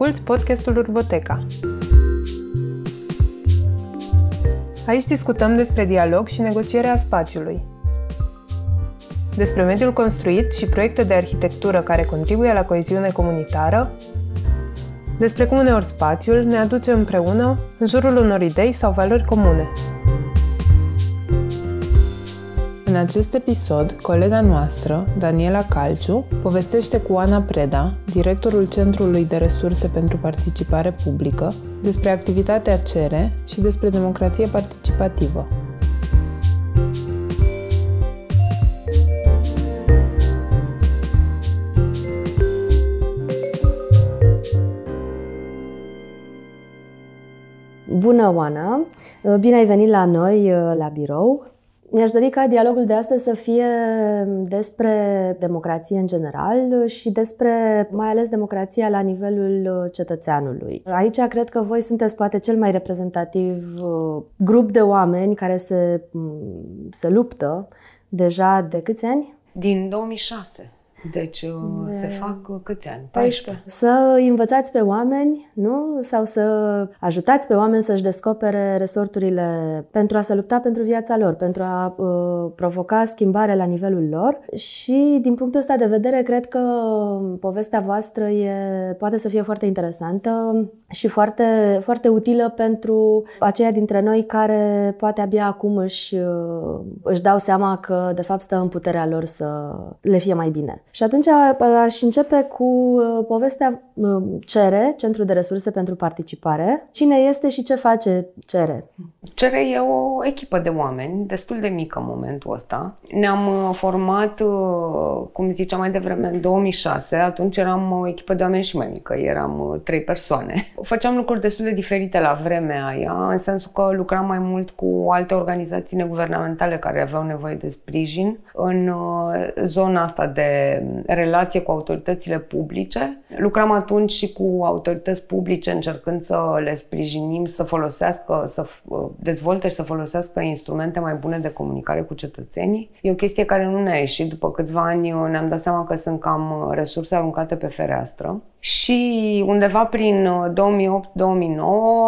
Asculți podcastul Urboteca. Aici discutăm despre dialog și negocierea spațiului. Despre mediul construit și proiecte de arhitectură care contribuie la coeziune comunitară, despre cum uneori spațiul ne aduce împreună în jurul unor idei sau valori comune. În acest episod, colega noastră, Daniela Calciu, povestește cu Ana Preda, directorul Centrului de Resurse pentru Participare Publică, despre activitatea CERE și despre democrație participativă. Bună, Oana! Bine ai venit la noi, la birou. Mi-aș dori ca dialogul de astăzi să fie despre democrație în general și despre mai ales democrația la nivelul cetățeanului. Aici cred că voi sunteți poate cel mai reprezentativ uh, grup de oameni care se, mm, se luptă deja de câți ani? Din 2006. Deci uh, de... se fac uh, câți ani? 14. Să învățați pe oameni, nu? Sau să ajutați pe oameni să-și descopere resorturile pentru a se lupta pentru viața lor, pentru a uh, provoca schimbare la nivelul lor. Și din punctul ăsta de vedere, cred că povestea voastră e, poate să fie foarte interesantă și foarte, foarte utilă pentru aceia dintre noi care poate abia acum își, uh, își dau seama că de fapt stă în puterea lor să le fie mai bine. Și atunci aș începe cu uh, povestea uh, CERE, Centrul de Resurse pentru Participare. Cine este și ce face CERE? CERE e o echipă de oameni, destul de mică în momentul ăsta. Ne-am uh, format, cum ziceam mai devreme, în 2006. Atunci eram o echipă de oameni și mai mică, eram trei persoane. Făceam lucruri destul de diferite la vremea aia, în sensul că lucram mai mult cu alte organizații neguvernamentale care aveau nevoie de sprijin în zona asta de relație cu autoritățile publice. Lucram atunci și cu autorități publice încercând să le sprijinim să folosească, să dezvolte și să folosească instrumente mai bune de comunicare cu cetățenii. E o chestie care nu ne-a ieșit. După câțiva ani ne-am dat seama că sunt cam resurse aruncate pe fereastră. Și undeva prin 2008-2009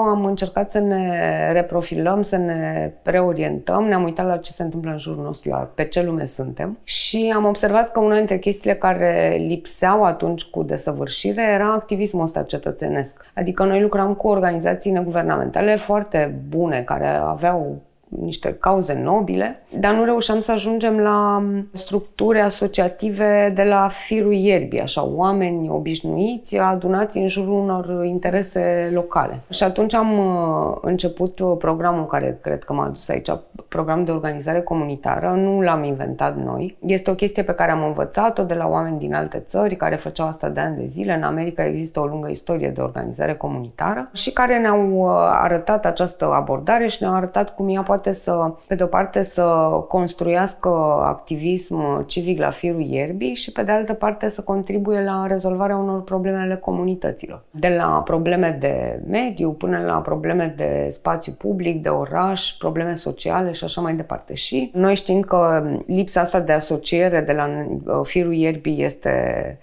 am încercat să ne reprofilăm, să ne reorientăm, ne-am uitat la ce se întâmplă în jurul nostru, la pe ce lume suntem și am observat că una dintre chestiile care lipseau atunci cu desăvârșire era activismul ăsta cetățenesc. Adică noi lucram cu organizații neguvernamentale foarte bune, care aveau niște cauze nobile, dar nu reușeam să ajungem la structuri asociative de la firul ierbii, așa, oameni obișnuiți adunați în jurul unor interese locale. Și atunci am uh, început programul care cred că m-a dus aici, program de organizare comunitară, nu l-am inventat noi. Este o chestie pe care am învățat-o de la oameni din alte țări care făceau asta de ani de zile. În America există o lungă istorie de organizare comunitară și care ne-au uh, arătat această abordare și ne-au arătat cum ea poate poate să, pe de o parte, să construiască activism civic la firul ierbii și, pe de altă parte, să contribuie la rezolvarea unor probleme ale comunităților. De la probleme de mediu până la probleme de spațiu public, de oraș, probleme sociale și așa mai departe. Și noi știind că lipsa asta de asociere de la uh, firul ierbii este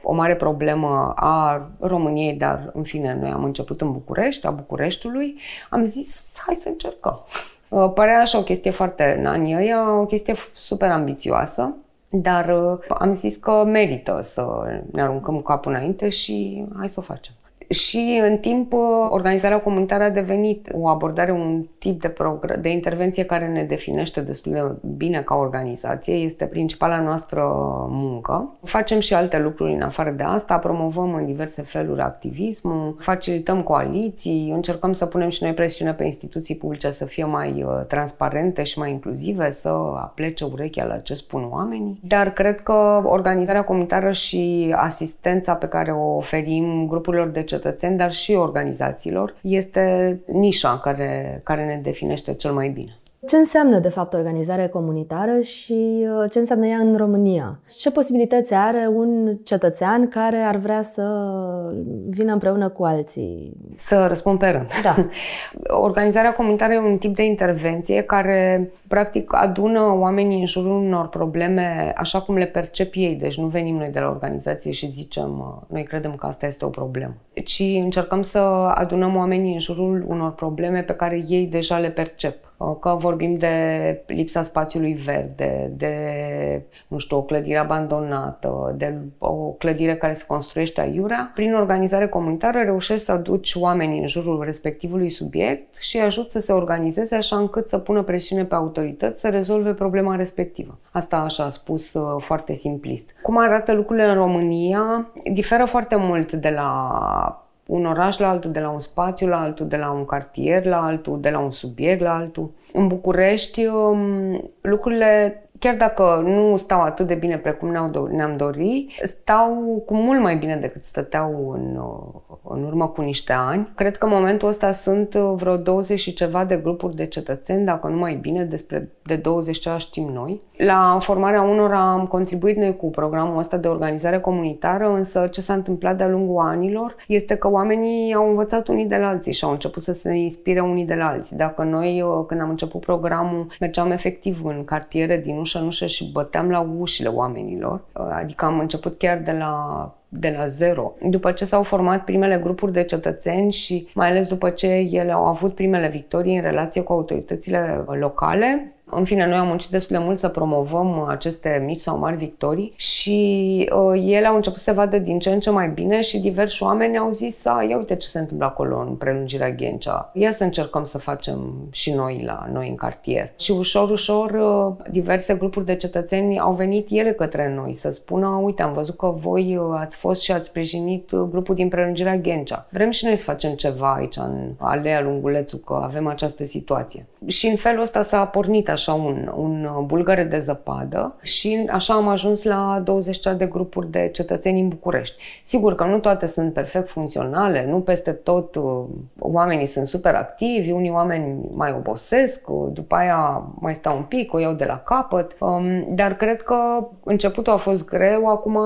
o mare problemă a României, dar în fine noi am început în București, a Bucureștiului, am zis hai să încercăm. Uh, părea așa o chestie foarte în anii ăia, o chestie super ambițioasă, dar uh, am zis că merită să ne aruncăm capul înainte și hai să o facem. Și în timp, organizarea comunitară a devenit o abordare, un tip de, progr- de intervenție care ne definește destul de bine ca organizație. Este principala noastră muncă. Facem și alte lucruri în afară de asta, promovăm în diverse feluri activismul, facilităm coaliții, încercăm să punem și noi presiune pe instituții publice să fie mai uh, transparente și mai inclusive, să aplece urechea la ce spun oamenii. Dar cred că organizarea comunitară și asistența pe care o oferim grupurilor de cetățeni, dar și organizațiilor, este nișa care, care ne definește cel mai bine. Ce înseamnă, de fapt, organizarea comunitară și uh, ce înseamnă ea în România? Ce posibilități are un cetățean care ar vrea să vină împreună cu alții? Să răspund pe rând. Da. Organizarea comunitară e un tip de intervenție care, practic, adună oamenii în jurul unor probleme așa cum le percep ei. Deci nu venim noi de la organizație și zicem, uh, noi credem că asta este o problemă. Ci încercăm să adunăm oamenii în jurul unor probleme pe care ei deja le percep Uh, că vorbim de lipsa spațiului verde, de, nu știu, o clădire abandonată, de o clădire care se construiește aiurea, prin organizare comunitară reușești să aduci oamenii în jurul respectivului subiect și ajut să se organizeze așa încât să pună presiune pe autorități să rezolve problema respectivă. Asta așa a spus uh, foarte simplist. Cum arată lucrurile în România? Diferă foarte mult de la un oraș la altul, de la un spațiu la altul, de la un cartier la altul, de la un subiect la altul. În București, um, lucrurile chiar dacă nu stau atât de bine precum ne-am dori, stau cu mult mai bine decât stăteau în, uh, în urmă cu niște ani. Cred că în momentul ăsta sunt uh, vreo 20 și ceva de grupuri de cetățeni, dacă nu mai bine, despre de 20 ce știm noi. La formarea unora am contribuit noi cu programul ăsta de organizare comunitară, însă ce s-a întâmplat de-a lungul anilor este că oamenii au învățat unii de la alții și au început să se inspire unii de la alții. Dacă noi, uh, când am început programul, mergeam efectiv în cartiere din ușă în ușă și băteam la ușile oamenilor, adică am început chiar de la de la zero. După ce s-au format primele grupuri de cetățeni și mai ales după ce ele au avut primele victorii în relație cu autoritățile locale, în fine, noi am muncit destul de mult să promovăm aceste mici sau mari victorii și uh, ele au început să se vadă din ce în ce mai bine și diversi oameni au zis, a, ia uite ce se întâmplă acolo în prelungirea Ghencea, ia să încercăm să facem și noi la noi în cartier. Și ușor, ușor, uh, diverse grupuri de cetățeni au venit ele către noi să spună, uite, am văzut că voi uh, ați fost și ați sprijinit uh, grupul din prelungirea Ghencea. Vrem și noi să facem ceva aici în Alea Lungulețu, că avem această situație. Și în felul ăsta s-a pornit așa un, un bulgăre de zăpadă și așa am ajuns la 20 de grupuri de cetățeni în București. Sigur că nu toate sunt perfect funcționale, nu peste tot uh, oamenii sunt super activi, unii oameni mai obosesc, uh, după aia mai stau un pic, o iau de la capăt, um, dar cred că începutul a fost greu, acum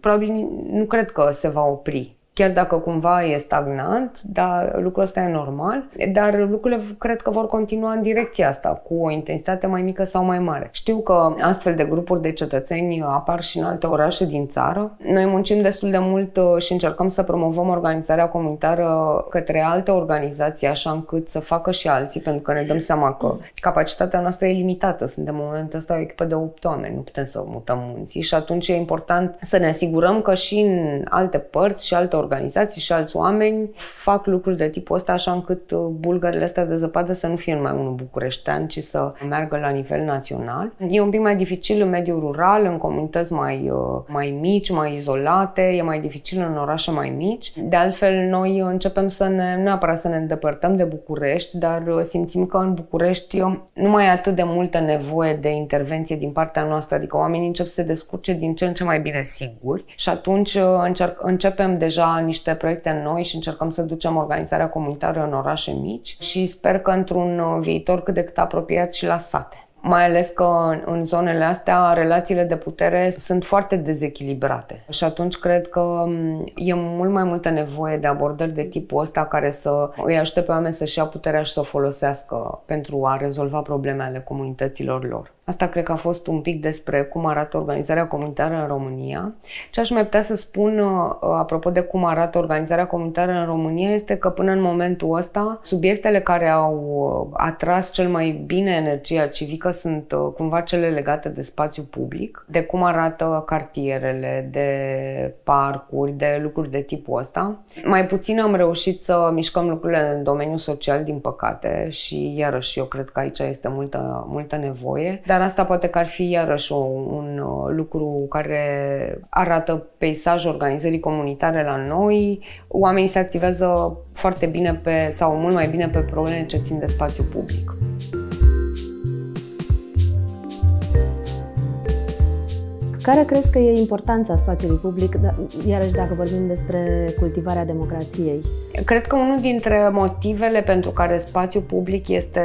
probabil nu cred că se va opri chiar dacă cumva e stagnant, dar lucrul ăsta e normal, dar lucrurile cred că vor continua în direcția asta, cu o intensitate mai mică sau mai mare. Știu că astfel de grupuri de cetățeni apar și în alte orașe din țară. Noi muncim destul de mult uh, și încercăm să promovăm organizarea comunitară către alte organizații, așa încât să facă și alții, pentru că ne dăm seama că capacitatea noastră e limitată. Suntem în momentul ăsta o echipă de 8 oameni, nu putem să mutăm munții și atunci e important să ne asigurăm că și în alte părți și alte organizații și alți oameni fac lucruri de tipul ăsta așa încât uh, bulgările astea de zăpadă să nu fie numai unul bucureștean, ci să meargă la nivel național. E un pic mai dificil în mediul rural, în comunități mai, uh, mai mici, mai izolate, e mai dificil în orașe mai mici. De altfel, noi începem să ne, nu neapărat să ne îndepărtăm de București, dar uh, simțim că în București nu mai e atât de multă nevoie de intervenție din partea noastră, adică oamenii încep să se descurce din ce în ce mai bine siguri și atunci încerc, începem deja niște proiecte noi și încercăm să ducem organizarea comunitară în orașe mici și sper că într-un viitor cât de cât apropiat și la sate mai ales că în zonele astea relațiile de putere sunt foarte dezechilibrate. Și atunci cred că e mult mai multă nevoie de abordări de tipul ăsta care să îi ajute pe oameni să-și ia puterea și să o folosească pentru a rezolva problemele comunităților lor. Asta cred că a fost un pic despre cum arată organizarea comunitară în România. Ce aș mai putea să spun uh, apropo de cum arată organizarea comunitară în România este că până în momentul ăsta subiectele care au uh, atras cel mai bine energia civică sunt uh, cumva cele legate de spațiu public, de cum arată cartierele, de parcuri, de lucruri de tipul ăsta. Mai puțin am reușit să mișcăm lucrurile în domeniul social, din păcate, și iarăși eu cred că aici este multă, multă nevoie dar asta poate că ar fi iarăși un uh, lucru care arată peisajul organizării comunitare la noi. Oamenii se activează foarte bine pe, sau mult mai bine pe probleme ce țin de spațiu public. Care crezi că e importanța spațiului public, da, iarăși dacă vorbim despre cultivarea democrației? Cred că unul dintre motivele pentru care spațiul public este,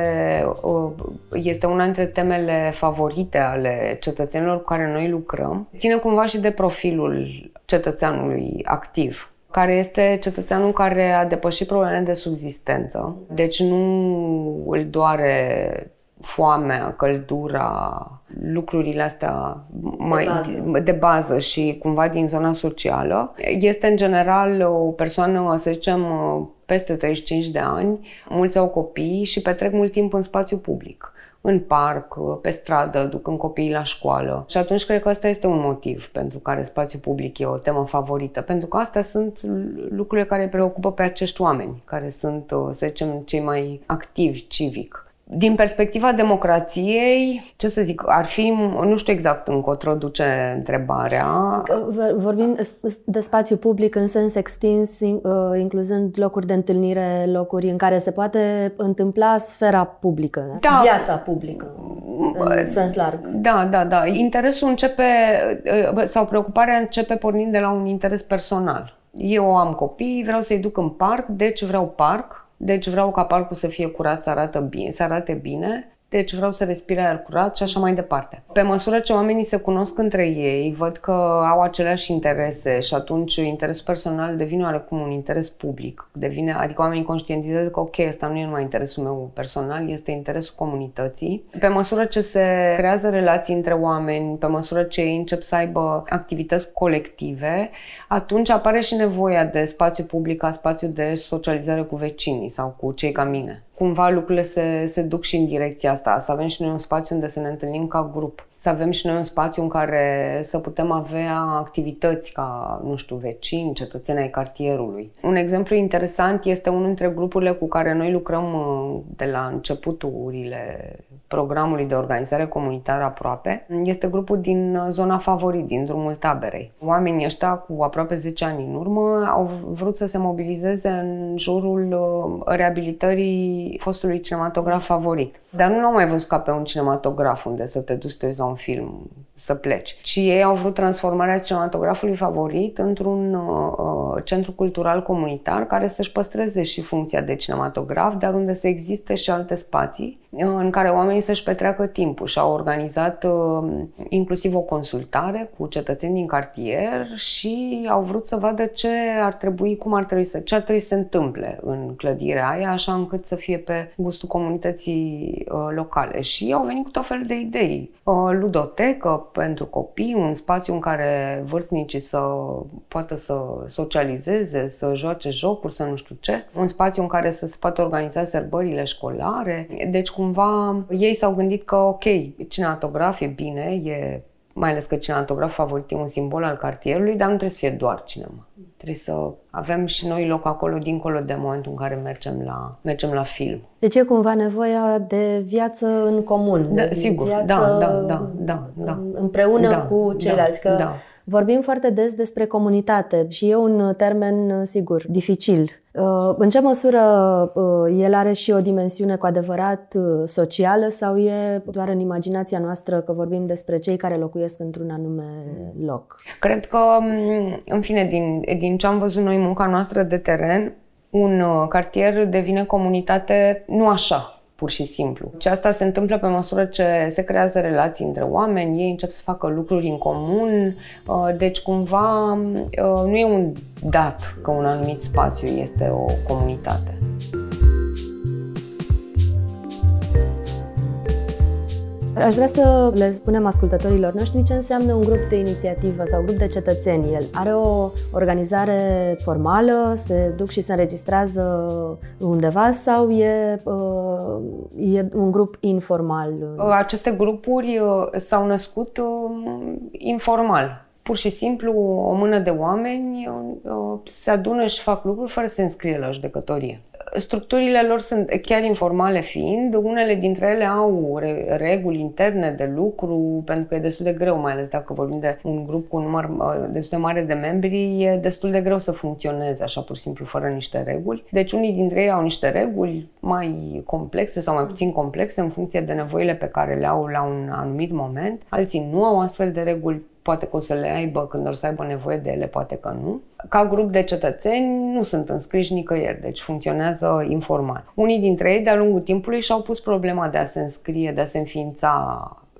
este una dintre temele favorite ale cetățenilor cu care noi lucrăm, ține cumva și de profilul cetățeanului activ care este cetățeanul care a depășit problemele de subzistență. Deci nu îl doare foamea, căldura, lucrurile astea mai de, bază. de bază și cumva din zona socială. Este în general o persoană, să zicem, peste 35 de ani, mulți au copii și petrec mult timp în spațiu public în parc, pe stradă, ducând copiii la școală. Și atunci cred că ăsta este un motiv pentru care spațiul public e o temă favorită, pentru că astea sunt lucrurile care preocupă pe acești oameni, care sunt, să zicem, cei mai activi civic. Din perspectiva democrației, ce să zic, ar fi, nu știu exact încotro duce întrebarea. Vorbim de spațiu public în sens extins, uh, incluzând locuri de întâlnire, locuri în care se poate întâmpla sfera publică, da. viața publică, în sens larg. Da, da, da. Interesul începe, uh, sau preocuparea începe pornind de la un interes personal. Eu am copii, vreau să-i duc în parc, deci vreau parc, deci vreau ca parcul să fie curat, să, arată bine, să arate bine deci vreau să respire aer curat și așa mai departe. Pe măsură ce oamenii se cunosc între ei, văd că au aceleași interese și atunci interesul personal devine oarecum un interes public. Devine, adică oamenii conștientizează că ok, ăsta nu e numai interesul meu personal, este interesul comunității. Pe măsură ce se creează relații între oameni, pe măsură ce ei încep să aibă activități colective, atunci apare și nevoia de spațiu public ca spațiu de socializare cu vecinii sau cu cei ca mine cumva lucrurile se, se duc și în direcția asta, să avem și noi un spațiu unde să ne întâlnim ca grup să avem și noi un spațiu în care să putem avea activități ca, nu știu, vecini, cetățeni ai cartierului. Un exemplu interesant este unul dintre grupurile cu care noi lucrăm uh, de la începuturile programului de organizare comunitară aproape. Este grupul din zona favorit, din drumul taberei. Oamenii ăștia cu aproape 10 ani în urmă au vrut să se mobilizeze în jurul uh, reabilitării fostului cinematograf favorit. Dar nu l-au mai văzut ca pe un cinematograf unde să te duci să te la un film să pleci. Și ei au vrut transformarea cinematografului favorit într-un uh, uh, centru cultural comunitar care să-și păstreze și funcția de cinematograf, dar unde să existe și alte spații uh, în care oamenii să-și petreacă timpul și au organizat uh, inclusiv o consultare cu cetățeni din cartier și au vrut să vadă ce ar trebui, cum ar trebui să, ce ar trebui să se întâmple în clădirea aia, așa încât să fie pe gustul comunității uh, locale. Și au venit cu tot fel de idei. Uh, ludotecă, pentru copii, un spațiu în care vârstnicii să poată să socializeze, să joace jocuri, să nu știu ce, un spațiu în care să se poată organiza sărbările școlare. Deci cumva ei s-au gândit că ok, cinematograf e bine, e mai ales că cinematograf favorit e un simbol al cartierului, dar nu trebuie să fie doar cinema. Trebuie să avem și noi loc acolo, dincolo de momentul în care mergem la, mergem la film. Deci e cumva nevoia de viață în comun. Da, de sigur, viață da, da, da, da, da. Împreună da, cu ceilalți. Da, că da. Vorbim foarte des despre comunitate și e un termen, sigur, dificil. Uh, în ce măsură uh, el are și o dimensiune cu adevărat uh, socială sau e doar în imaginația noastră că vorbim despre cei care locuiesc într-un anume loc? Cred că, mm, în fine, din, din ce am văzut noi munca noastră de teren, un cartier devine comunitate nu așa, pur și simplu. Și asta se întâmplă pe măsură ce se creează relații între oameni, ei încep să facă lucruri în comun, uh, deci cumva uh, nu e un dat că un anumit spațiu este o comunitate. Aș vrea să le spunem ascultătorilor noștri ce înseamnă un grup de inițiativă sau grup de cetățeni. El are o organizare formală, se duc și se înregistrează undeva sau e, uh, e un grup informal? Aceste grupuri uh, s-au născut uh, informal pur și simplu o mână de oameni se adună și fac lucruri fără să se înscrie la judecătorie structurile lor sunt chiar informale fiind, unele dintre ele au reguli interne de lucru, pentru că e destul de greu, mai ales dacă vorbim de un grup cu un număr destul de mare de membri, e destul de greu să funcționeze așa pur și simplu fără niște reguli. Deci unii dintre ei au niște reguli mai complexe sau mai puțin complexe în funcție de nevoile pe care le au la un anumit moment, alții nu au astfel de reguli poate că o să le aibă când o să aibă nevoie de ele, poate că nu. Ca grup de cetățeni nu sunt înscriși nicăieri, deci funcționează informal. Unii dintre ei, de-a lungul timpului, și-au pus problema de a se înscrie, de a se înființa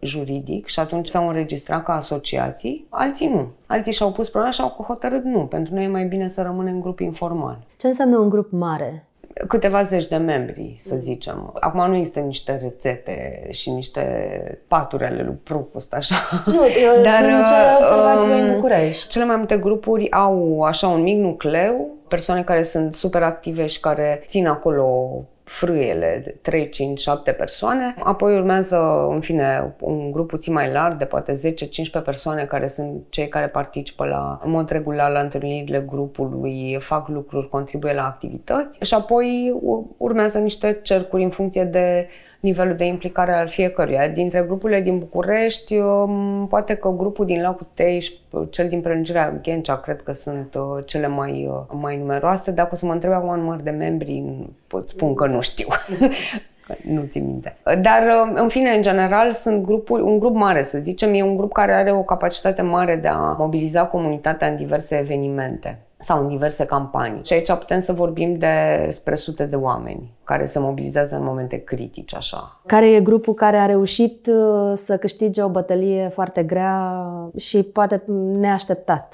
juridic și atunci s-au înregistrat ca asociații, alții nu. Alții și-au pus problema și au hotărât nu, pentru noi e mai bine să rămânem în grup informal. Ce înseamnă un grup mare? Câteva zeci de membri, să zicem. Acum nu există niște rețete și niște paturi ale lui Proust, așa. Nu, Dar, din ce observați um, în București? Cele mai multe grupuri au așa un mic nucleu, persoane care sunt super active și care țin acolo frâiele de 3, 5, 7 persoane. Apoi urmează, în fine, un grup puțin mai larg de poate 10-15 persoane care sunt cei care participă la, în mod regulat la întâlnirile grupului, fac lucruri, contribuie la activități și apoi urmează niște cercuri în funcție de nivelul de implicare al fiecăruia. Dintre grupurile din București, um, poate că grupul din Lacul Tei și cel din prelungirea Ghencea cred că sunt uh, cele mai, uh, mai numeroase. Dacă o să mă întrebe acum număr de membri, pot spun că nu știu. nu țin minte. Dar, um, în fine, în general, sunt grupuri, un grup mare, să zicem, e un grup care are o capacitate mare de a mobiliza comunitatea în diverse evenimente sau în diverse campanii. Și aici putem să vorbim despre sute de oameni care se mobilizează în momente critice, așa. Care e grupul care a reușit uh, să câștige o bătălie foarte grea și poate neașteptat?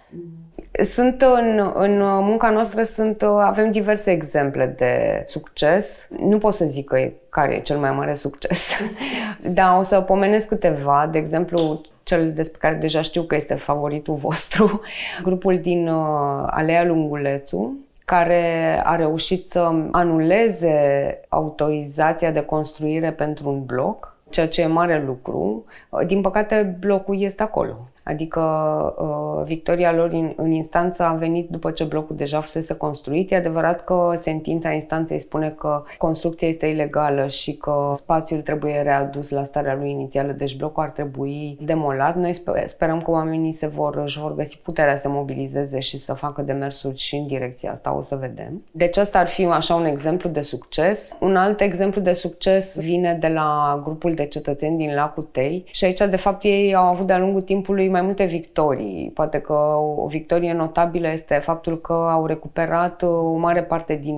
Sunt în, în munca noastră sunt, uh, avem diverse exemple de succes. Nu pot să zic că e care e cel mai mare succes. Dar o să pomenesc câteva. De exemplu, cel despre care deja știu că este favoritul vostru, grupul din uh, Alea Lungulețu, care a reușit să anuleze autorizația de construire pentru un bloc, ceea ce e mare lucru. Din păcate, blocul este acolo. Adică uh, victoria lor în, în instanță a venit după ce blocul deja fusese construit. E adevărat că sentința instanței spune că construcția este ilegală și că spațiul trebuie readus la starea lui inițială, deci blocul ar trebui demolat. Noi sperăm că oamenii se vor, își vor găsi puterea să mobilizeze și să facă demersuri și în direcția asta, o să vedem. Deci ăsta ar fi așa un exemplu de succes. Un alt exemplu de succes vine de la grupul de cetățeni din Lacul Tei și aici de fapt ei au avut de-a lungul timpului mai multe victorii. Poate că o victorie notabilă este faptul că au recuperat uh, o mare parte din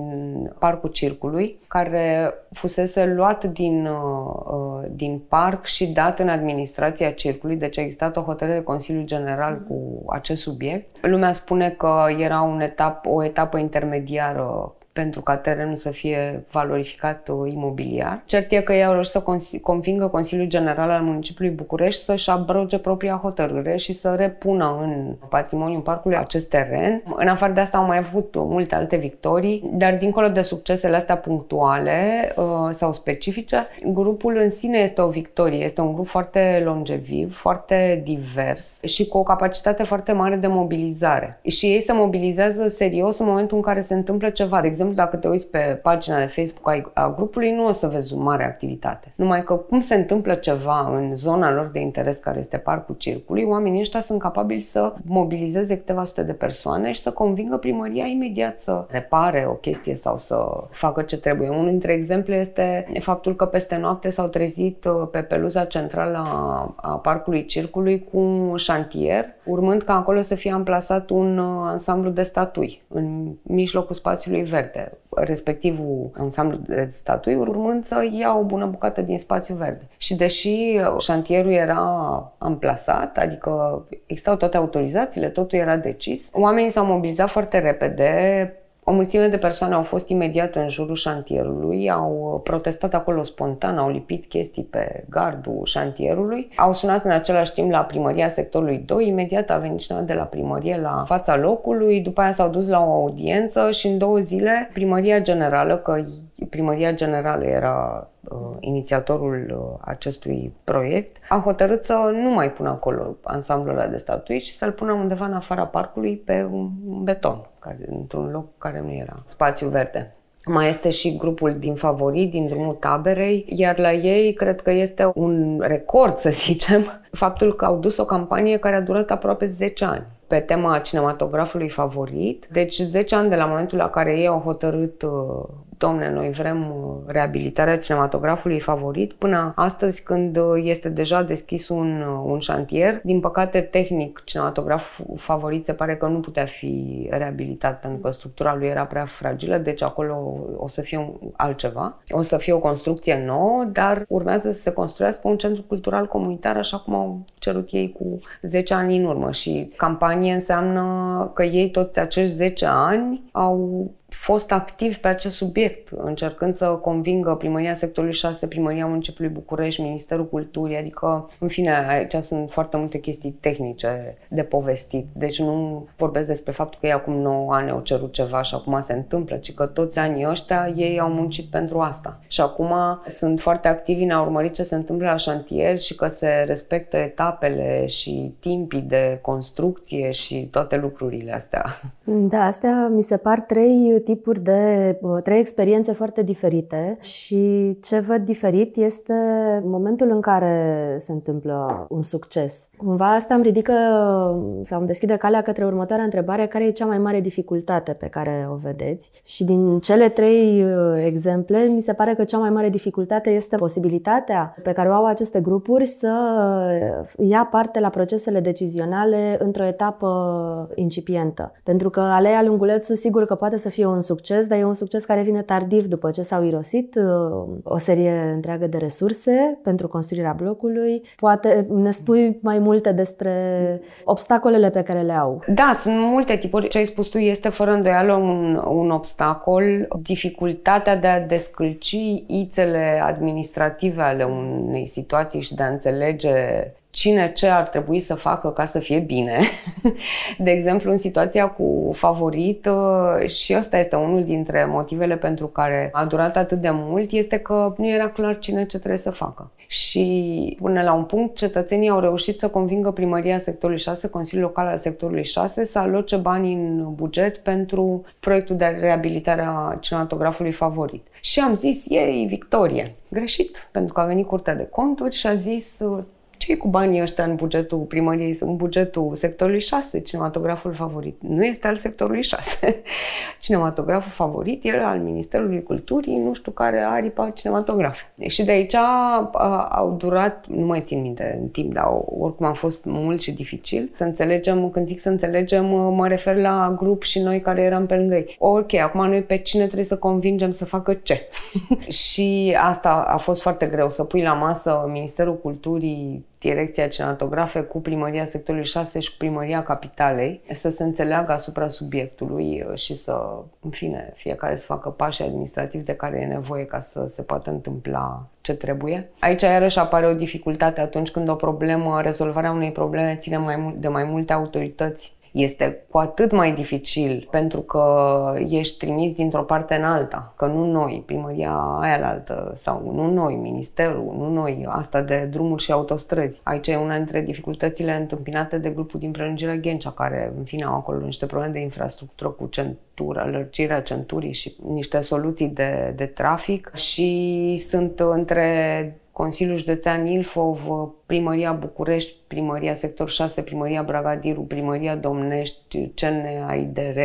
parcul circului, care fusese luat din, uh, uh, din parc și dat în administrația circului, deci a existat o hotărâre de Consiliu General cu acest subiect. Lumea spune că era un etap, o etapă intermediară pentru ca terenul să fie valorificat uh, imobiliar. Cert e că ei au reușit să convingă Consiliul General al Municipiului București să-și abroge propria hotărâre și să repună în patrimoniul parcului acest teren. În afară de asta au mai avut multe alte victorii, dar dincolo de succesele astea punctuale uh, sau specifice, grupul în sine este o victorie. Este un grup foarte longeviv, foarte divers și cu o capacitate foarte mare de mobilizare. Și ei se mobilizează serios în momentul în care se întâmplă ceva. De exemplu, exemplu, dacă te uiți pe pagina de Facebook a grupului, nu o să vezi o mare activitate. Numai că cum se întâmplă ceva în zona lor de interes, care este parcul circului, oamenii ăștia sunt capabili să mobilizeze câteva sute de persoane și să convingă primăria imediat să repare o chestie sau să facă ce trebuie. Unul dintre exemple este faptul că peste noapte s-au trezit uh, pe peluza centrală a, a parcului circului cu un șantier, urmând ca acolo să fie amplasat un uh, ansamblu de statui în mijlocul spațiului verde verde, respectivul ansamblu de statui, urmând să ia o bună bucată din spațiu verde. Și deși șantierul era amplasat, adică existau toate autorizațiile, totul era decis, oamenii s-au mobilizat foarte repede, o mulțime de persoane au fost imediat în jurul șantierului, au protestat acolo spontan, au lipit chestii pe gardul șantierului, au sunat în același timp la primăria sectorului 2, imediat a venit cineva de la primărie la fața locului, după aia s-au dus la o audiență și în două zile primăria generală, că primăria generală era uh, inițiatorul uh, acestui proiect, a hotărât să nu mai pună acolo ansamblul ăla de statui și să-l pună undeva în afara parcului pe un beton, care, într-un loc care nu era spațiu verde. Mai este și grupul din favorit, din drumul taberei, iar la ei cred că este un record, să zicem, faptul că au dus o campanie care a durat aproape 10 ani pe tema cinematografului favorit. Deci 10 ani de la momentul la care ei au hotărât uh, domne, noi vrem uh, reabilitarea cinematografului favorit, până astăzi când uh, este deja deschis un, uh, un șantier. Din păcate, tehnic, cinematograful favorit se pare că nu putea fi reabilitat pentru că structura lui era prea fragilă, deci acolo o să fie altceva. O să fie o construcție nouă, dar urmează să se construiască un centru cultural comunitar, așa cum au cerut ei cu 10 ani în urmă. Și campanie înseamnă că ei toți acești 10 ani au fost activ pe acest subiect, încercând să convingă Primăria Sectorului 6, Primăria Municipiului București, Ministerul Culturii, adică, în fine, aici sunt foarte multe chestii tehnice de povestit. Deci nu vorbesc despre faptul că ei acum 9 ani au cerut ceva și acum se întâmplă, ci că toți anii ăștia ei au muncit pentru asta. Și acum sunt foarte activi în a urmări ce se întâmplă la șantier și că se respectă etapele și timpii de construcție și toate lucrurile astea. Da, astea mi se par trei tipuri de, trei experiențe foarte diferite și ce văd diferit este momentul în care se întâmplă un succes. Cumva asta îmi ridică sau îmi deschide calea către următoarea întrebare, care e cea mai mare dificultate pe care o vedeți? Și din cele trei uh, exemple, mi se pare că cea mai mare dificultate este posibilitatea pe care o au aceste grupuri să ia parte la procesele decizionale într-o etapă incipientă. Pentru că Aleea Lungulețu sigur că poate să fie un succes, dar e un succes care vine tardiv după ce s-au irosit uh, o serie întreagă de resurse pentru construirea blocului. Poate ne spui mai multe despre obstacolele pe care le au. Da, sunt multe tipuri. Ce ai spus tu este fără îndoială un, un obstacol. Dificultatea de a descălci ițele administrative ale unei situații și de a înțelege cine ce ar trebui să facă ca să fie bine. De exemplu, în situația cu favorit, uh, și ăsta este unul dintre motivele pentru care a durat atât de mult, este că nu era clar cine ce trebuie să facă. Și până la un punct, cetățenii au reușit să convingă primăria sectorului 6, Consiliul Local al sectorului 6, să aloce bani în buget pentru proiectul de reabilitare a cinematografului favorit. Și am zis, ei, victorie. Greșit, pentru că a venit Curtea de Conturi și a zis, ce cu banii ăștia în bugetul primăriei, în bugetul sectorului 6, cinematograful favorit? Nu este al sectorului 6. Cinematograful favorit e al Ministerului Culturii, nu știu care aripa cinematografe. Și de aici au durat, nu mai țin minte în timp, dar oricum a fost mult și dificil să înțelegem, când zic să înțelegem, mă refer la grup și noi care eram pe lângă ei. Ok, acum noi pe cine trebuie să convingem să facă ce? și asta a fost foarte greu, să pui la masă Ministerul Culturii Direcția Cinematografe cu Primăria Sectorului 6 și cu Primăria Capitalei să se înțeleagă asupra subiectului uh, și să, în fine, fiecare să facă pașii administrativi de care e nevoie ca să se poată întâmpla ce trebuie. Aici iarăși apare o dificultate atunci când o problemă, rezolvarea unei probleme ține mai mult, de mai multe autorități este cu atât mai dificil pentru că ești trimis dintr-o parte în alta, că nu noi, primăria aia la altă, sau nu noi, ministerul, nu noi, asta de drumuri și autostrăzi. Aici e una dintre dificultățile întâmpinate de grupul din prelungirea Ghencea, care în fine au acolo niște probleme de infrastructură cu centura, lărgirea centurii și niște soluții de, de trafic și sunt între Consiliul Județean Ilfov, Primăria București, Primăria Sector 6, Primăria Bragadiru, Primăria Domnești, CNAIDR.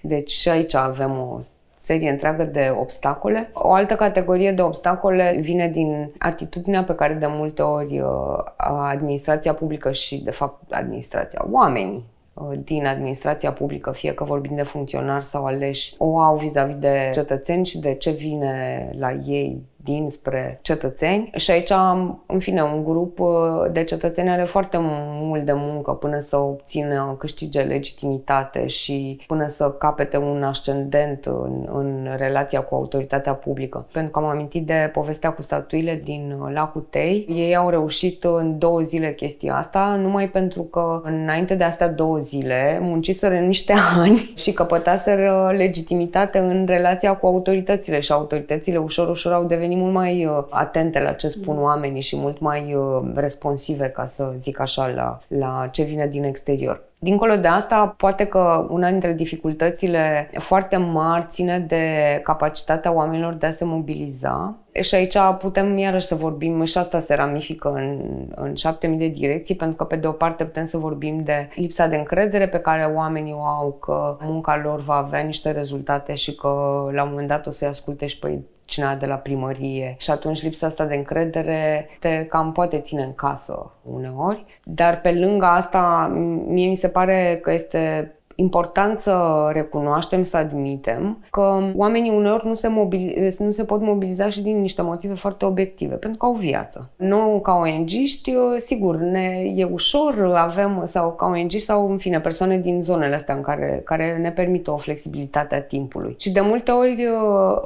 Deci și aici avem o serie întreagă de obstacole. O altă categorie de obstacole vine din atitudinea pe care de multe ori uh, administrația publică și, de fapt, administrația, oamenii uh, din administrația publică, fie că vorbim de funcționari sau aleși, o au vis-a-vis de cetățeni și de ce vine la ei dinspre cetățeni și aici am, în fine, un grup uh, de cetățeni are foarte mult de muncă până să obțină, câștige legitimitate și până să capete un ascendent în, în relația cu autoritatea publică. Pentru că am amintit de povestea cu statuile din Lacul Tei. Ei au reușit în două zile chestia asta, numai pentru că înainte de astea două zile munciseră niște ani și căpătaseră legitimitate în relația cu autoritățile și autoritățile ușor, ușor au devenit deveni mult mai uh, atente la ce spun mm. oamenii și mult mai uh, responsive, ca să zic așa, la, la ce vine din exterior. Dincolo de asta, poate că una dintre dificultățile foarte mari ține de capacitatea oamenilor de a se mobiliza. Și aici putem iarăși să vorbim, și asta se ramifică în, în șapte mii de direcții, pentru că pe de o parte putem să vorbim de lipsa de încredere pe care oamenii o au că munca lor va avea niște rezultate și că la un moment dat o să-i asculte și pe cineva de la primărie și atunci lipsa asta de încredere te cam poate ține în casă uneori. Dar pe lângă asta, mie mi se pare că este important să recunoaștem, să admitem că oamenii uneori nu se, mobil, nu se pot mobiliza și din niște motive foarte obiective, pentru că au viață. Noi, ca ONG-ști, sigur, ne e ușor, avem, sau ca ONG sau, în fine, persoane din zonele astea în care, care ne permită o flexibilitate a timpului. Și de multe ori,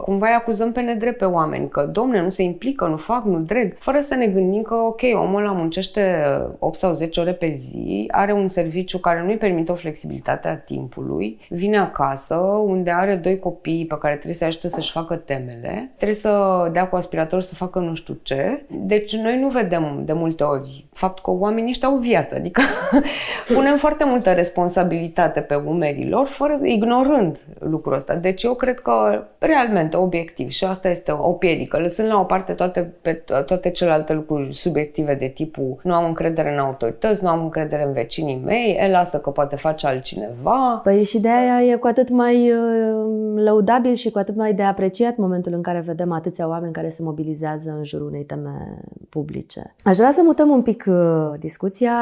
cumva îi acuzăm pe nedrept pe oameni, că, domne, nu se implică, nu fac, nu dreg, fără să ne gândim că, ok, omul ăla muncește 8 sau 10 ore pe zi, are un serviciu care nu-i permite o flexibilitate a timpului, vine acasă unde are doi copii pe care trebuie să ajute să-și facă temele, trebuie să dea cu aspirator să facă nu știu ce. Deci noi nu vedem de multe ori faptul că oamenii ăștia au viață, adică punem foarte multă responsabilitate pe umerii lor, fără, ignorând lucrul ăsta. Deci eu cred că realmente obiectiv și asta este o piedică, lăsând la o parte toate, pe, toate celelalte lucruri subiective de tipul nu am încredere în autorități, nu am încredere în vecinii mei, e lasă că poate face altcineva, Păi și de aia e cu atât mai uh, lăudabil și cu atât mai de apreciat momentul în care vedem atâția oameni care se mobilizează în jurul unei teme publice. Aș vrea să mutăm un pic uh, discuția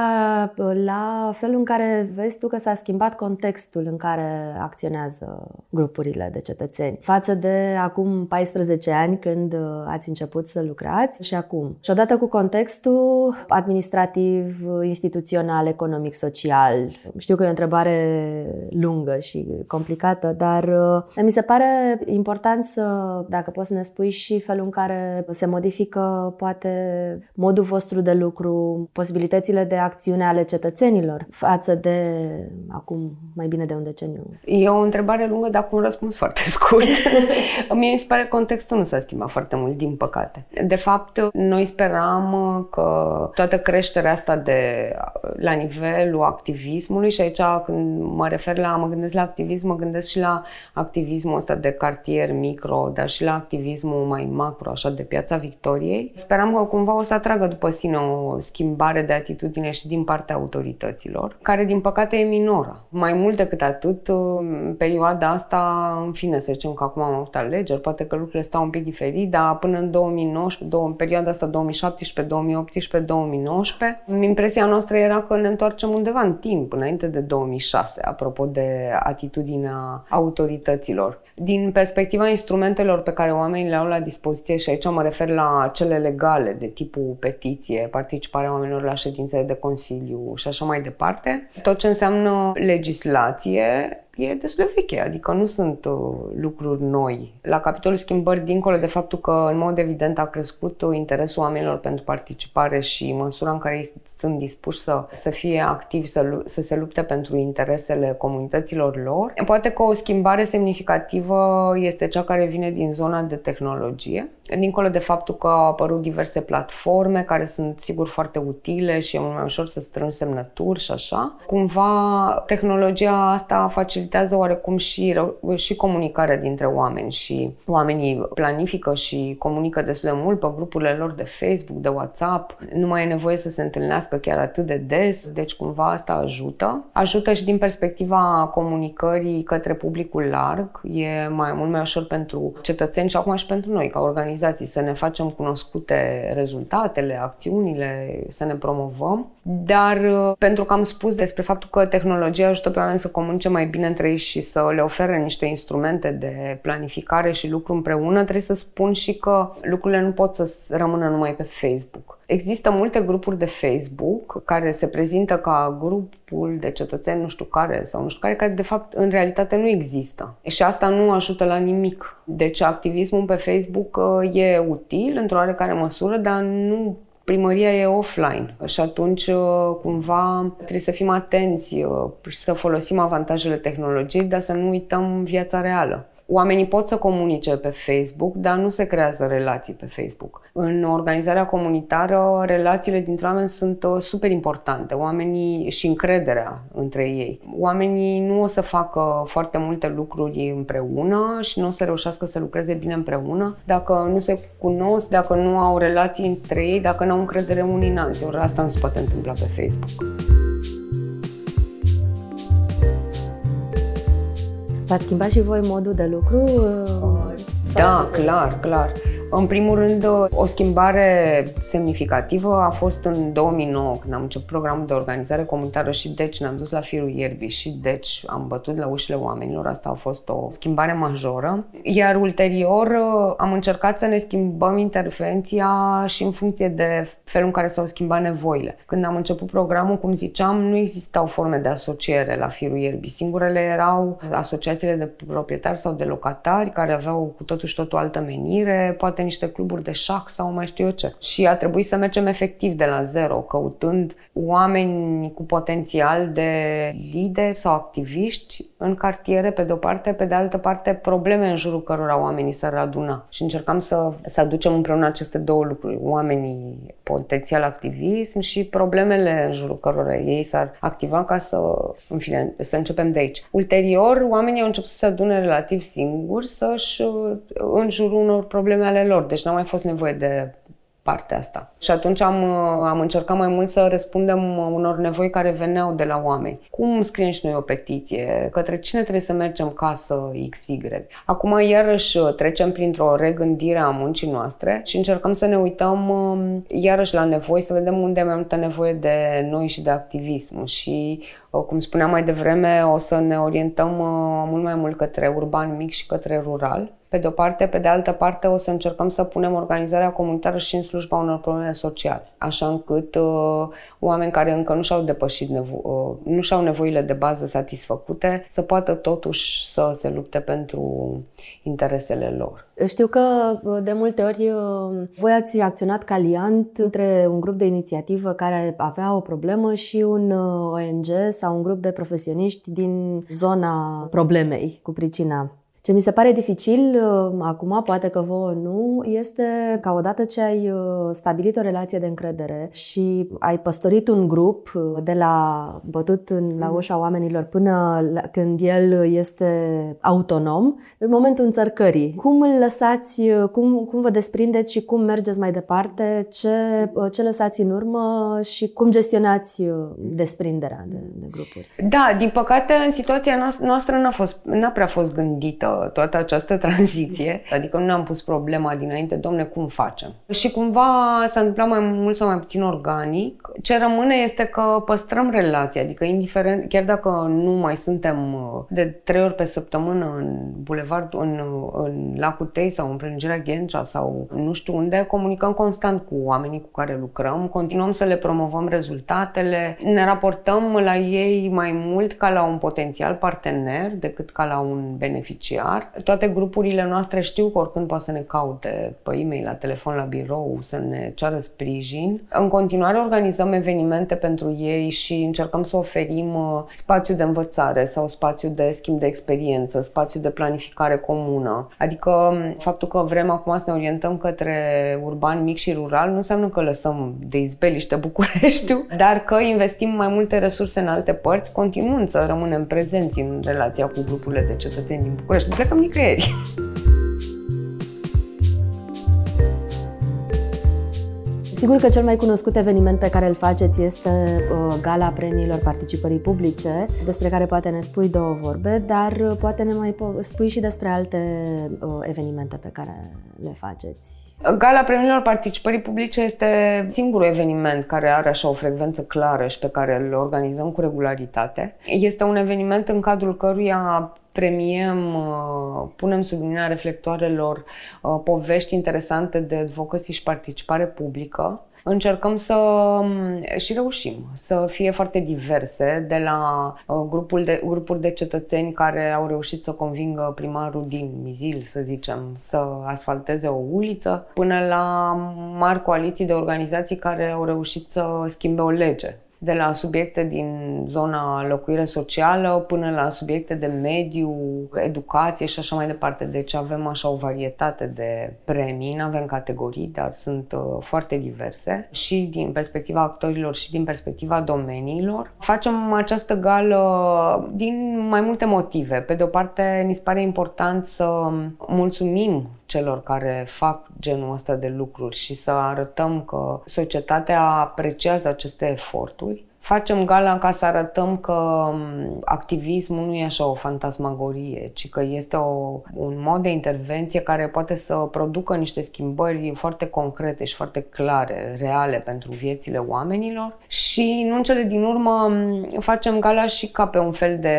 uh, la felul în care vezi tu că s-a schimbat contextul în care acționează grupurile de cetățeni față de acum 14 ani când ați început să lucrați și acum. Și odată cu contextul administrativ, instituțional, economic, social. Știu că e o întrebare lungă și complicată, dar uh, mi se pare important să, dacă poți să ne spui și felul în care se modifică poate modul vostru de lucru, posibilitățile de acțiune ale cetățenilor față de acum mai bine de un deceniu. E o întrebare lungă, dar cu un răspuns foarte scurt. Mie mi se pare că contextul nu s-a schimbat foarte mult, din păcate. De fapt, noi speram că toată creșterea asta de la nivelul activismului și aici când mă refer la, mă gândesc la activism, mă gândesc și la activismul ăsta de cartier micro, dar și la activismul mai macro, așa, de Piața Victoriei. Speram că cumva o să atragă după sine o schimbare de atitudine și din partea autorităților, care din păcate e minoră. Mai mult decât atât, în perioada asta, în fine, să zicem că acum am avut alegeri, poate că lucrurile stau un pic diferit, dar până în 2019, în perioada asta 2017, 2018, 2019, impresia noastră era că ne întoarcem undeva în timp, înainte de 2006, apropo de atitudinea autorităților. Din perspectiva instrumentelor pe care oamenii le au la dispoziție, și aici mă refer la cele legale, de tipul petiție, participarea oamenilor la ședințe de consiliu și așa mai departe, tot ce înseamnă legislație e destul de veche, adică nu sunt uh, lucruri noi. La capitolul schimbări, dincolo de faptul că în mod evident a crescut uh, interesul oamenilor pentru participare și măsura în care ei sunt dispuși să, să fie activi, să, să se lupte pentru interesele comunităților lor, poate că o schimbare semnificativă este cea care vine din zona de tehnologie, dincolo de faptul că au apărut diverse platforme care sunt sigur foarte utile și e mult mai ușor să strângi semnături și așa, cumva tehnologia asta face facilitează oarecum și, și comunicarea dintre oameni și oamenii planifică și comunică destul de mult pe grupurile lor de Facebook, de WhatsApp. Nu mai e nevoie să se întâlnească chiar atât de des, deci cumva asta ajută. Ajută și din perspectiva comunicării către publicul larg. E mai mult mai ușor pentru cetățeni și acum și pentru noi ca organizații să ne facem cunoscute rezultatele, acțiunile, să ne promovăm. Dar pentru că am spus despre faptul că tehnologia ajută pe oameni să comunice mai bine între ei și să le ofere niște instrumente de planificare și lucru împreună, trebuie să spun și că lucrurile nu pot să rămână numai pe Facebook. Există multe grupuri de Facebook care se prezintă ca grupul de cetățeni nu știu care sau nu știu care, care de fapt în realitate nu există. Și asta nu ajută la nimic. Deci activismul pe Facebook uh, e util într-o oarecare măsură, dar nu primăria e offline și atunci uh, cumva trebuie să fim atenți uh, și să folosim avantajele tehnologiei, dar să nu uităm viața reală. Oamenii pot să comunice pe Facebook, dar nu se creează relații pe Facebook. În organizarea comunitară, relațiile dintre oameni sunt uh, super importante. Oamenii și încrederea între ei. Oamenii nu o să facă foarte multe lucruri împreună și nu o să reușească să lucreze bine împreună dacă nu se cunosc, dacă nu au relații între ei, dacă nu au încredere unii în alții. Ori asta nu se poate întâmpla pe Facebook. V-ați schimbat și voi modul de lucru? Uh, da, clar, clar. În primul rând, o schimbare semnificativă a fost în 2009, când am început programul de organizare comunitară și deci ne-am dus la firul ierbii și deci am bătut la ușile oamenilor. Asta a fost o schimbare majoră. Iar ulterior am încercat să ne schimbăm intervenția și în funcție de felul în care s-au schimbat nevoile. Când am început programul, cum ziceam, nu existau forme de asociere la firul ierbii. Singurele erau asociațiile de proprietari sau de locatari care aveau cu totul și totul altă menire, poate niște cluburi de șac sau mai știu eu ce. Și a trebuit să mergem efectiv de la zero, căutând oameni cu potențial de lideri sau activiști în cartiere, pe de-o parte, pe de altă parte, probleme în jurul cărora oamenii s-ar aduna. Și încercam să, să aducem împreună aceste două lucruri, oamenii potențial activism și problemele în jurul cărora ei s-ar activa ca să, în fine, să începem de aici. Ulterior, oamenii au început să se adune relativ singuri să-și, în jurul unor probleme ale lor. Deci n-a mai fost nevoie de partea asta. Și atunci am, am încercat mai mult să răspundem unor nevoi care veneau de la oameni. Cum scriem și noi o petiție? Către cine trebuie să mergem ca să XY? Acum iarăși trecem printr-o regândire a muncii noastre și încercăm să ne uităm um, iarăși la nevoi, să vedem unde e mai multă nevoie de noi și de activism. Și uh, cum spuneam mai devreme, o să ne orientăm uh, mult mai mult către urban mic și către rural pe de o parte, pe de altă parte o să încercăm să punem organizarea comunitară și în slujba unor probleme sociale, așa încât uh, oameni care încă nu și-au depășit nevo- uh, nu și-au nevoile de bază satisfăcute să poată totuși să se lupte pentru interesele lor. Știu că uh, de multe ori uh, voi ați acționat ca liant între un grup de inițiativă care avea o problemă și un uh, ONG sau un grup de profesioniști din zona problemei cu pricina ce mi se pare dificil uh, acum, poate că vouă nu, este ca odată ce ai uh, stabilit o relație de încredere și ai păstorit un grup uh, de la bătut în, la mm. ușa oamenilor până la, când el este autonom, în momentul înțărcării. Cum îl lăsați, cum, cum vă desprindeți și cum mergeți mai departe, ce, ce lăsați în urmă și cum gestionați desprinderea de, de grupuri? Da, din păcate, în situația noastră n-a, fost, n-a prea fost gândită toată această tranziție. Adică nu ne-am pus problema dinainte, domne, cum facem? Și cumva s-a întâmplat mai mult sau mai puțin organic. Ce rămâne este că păstrăm relația, adică indiferent, chiar dacă nu mai suntem uh, de trei ori pe săptămână în bulevard, în, în lacul Tei sau în prelungirea Ghencea sau nu știu unde, comunicăm constant cu oamenii cu care lucrăm, continuăm să le promovăm rezultatele, ne raportăm la ei mai mult ca la un potențial partener decât ca la un beneficiar familiar. Toate grupurile noastre știu că oricând poate să ne caute pe e-mail, la telefon, la birou, să ne ceară sprijin. În continuare organizăm evenimente pentru ei și încercăm să oferim uh, spațiu de învățare sau spațiu de schimb de experiență, spațiu de planificare comună. Adică um, faptul că vrem acum să ne orientăm către urban mic și rural nu înseamnă că lăsăm de izbeliște Bucureștiul, dar că investim mai multe resurse în alte părți, continuând să rămânem prezenți în relația cu grupurile de cetățeni din București plecăm nicăieri. Sigur că cel mai cunoscut eveniment pe care îl faceți este uh, Gala Premiilor Participării Publice, despre care poate ne spui două vorbe, dar uh, poate ne mai spui și despre alte uh, evenimente pe care le faceți. Gala Premiilor Participării Publice este singurul eveniment care are așa o frecvență clară și pe care îl organizăm cu regularitate. Este un eveniment în cadrul căruia premiem, uh, punem sub lumina reflectoarelor uh, povești interesante de advocacy și participare publică. Încercăm să um, și reușim să fie foarte diverse, de la uh, grupul de, grupuri de cetățeni care au reușit să convingă primarul din Mizil, să zicem, să asfalteze o uliță, până la mari coaliții de organizații care au reușit să schimbe o lege de la subiecte din zona locuire socială până la subiecte de mediu, educație și așa mai departe. Deci avem așa o varietate de premii, nu avem categorii, dar sunt uh, foarte diverse și din perspectiva actorilor și din perspectiva domeniilor. Facem această gală din mai multe motive. Pe de o parte, ni se pare important să mulțumim celor care fac genul ăsta de lucruri și să arătăm că societatea apreciază aceste eforturi. Facem gala ca să arătăm că activismul nu e așa o fantasmagorie, ci că este o, un mod de intervenție care poate să producă niște schimbări foarte concrete și foarte clare, reale pentru viețile oamenilor. Și nu în cele din urmă facem gala și ca pe un fel de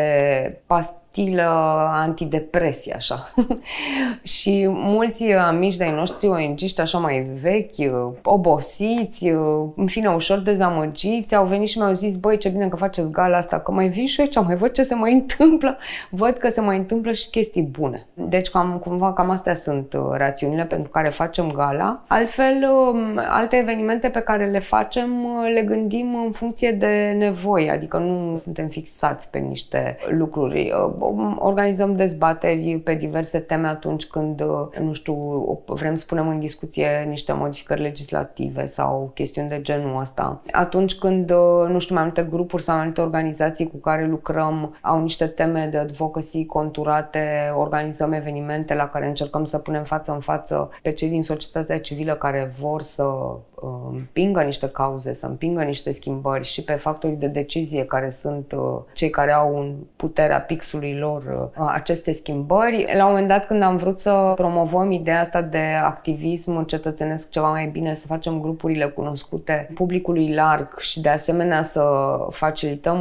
past stilă antidepresie, așa. și mulți amici de-ai noștri, ong așa mai vechi, obosiți, în fine, ușor dezamăgiți, au venit și mi-au zis, băi, ce bine că faceți gala asta, că mai vin și eu aici, mai văd ce se mai întâmplă, văd că se mai întâmplă și chestii bune. Deci, cam, cumva, cam astea sunt uh, rațiunile pentru care facem gala. Altfel, um, alte evenimente pe care le facem, uh, le gândim în funcție de nevoie, adică nu suntem fixați pe niște lucruri uh, organizăm dezbateri pe diverse teme atunci când, uh, nu știu, vrem să punem în discuție niște modificări legislative sau chestiuni de genul ăsta. Atunci când, uh, nu știu, mai multe grupuri sau mai multe organizații cu care lucrăm au niște teme de advocacy conturate, organizăm evenimente la care încercăm să punem față în față pe cei din societatea civilă care vor să împingă niște cauze, să împingă niște schimbări și pe factorii de decizie care sunt uh, cei care au în puterea pixului lor uh, aceste schimbări. La un moment dat când am vrut să promovăm ideea asta de activism cetățenesc ceva mai bine, să facem grupurile cunoscute publicului larg și de asemenea să facilităm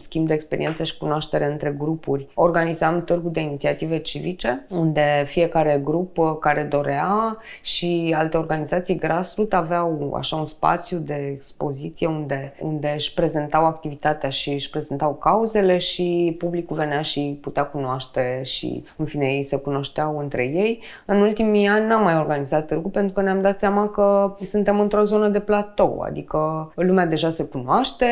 schimb de experiențe și cunoaștere între grupuri, organizam târgul de inițiative civice, unde fiecare grup uh, care dorea și alte organizații grassroots aveau așa un spațiu de expoziție unde, unde își prezentau activitatea și își prezentau cauzele și publicul venea și putea cunoaște și în fine ei se cunoșteau între ei. În ultimii ani n-am mai organizat târgu pentru că ne-am dat seama că suntem într-o zonă de platou, adică lumea deja se cunoaște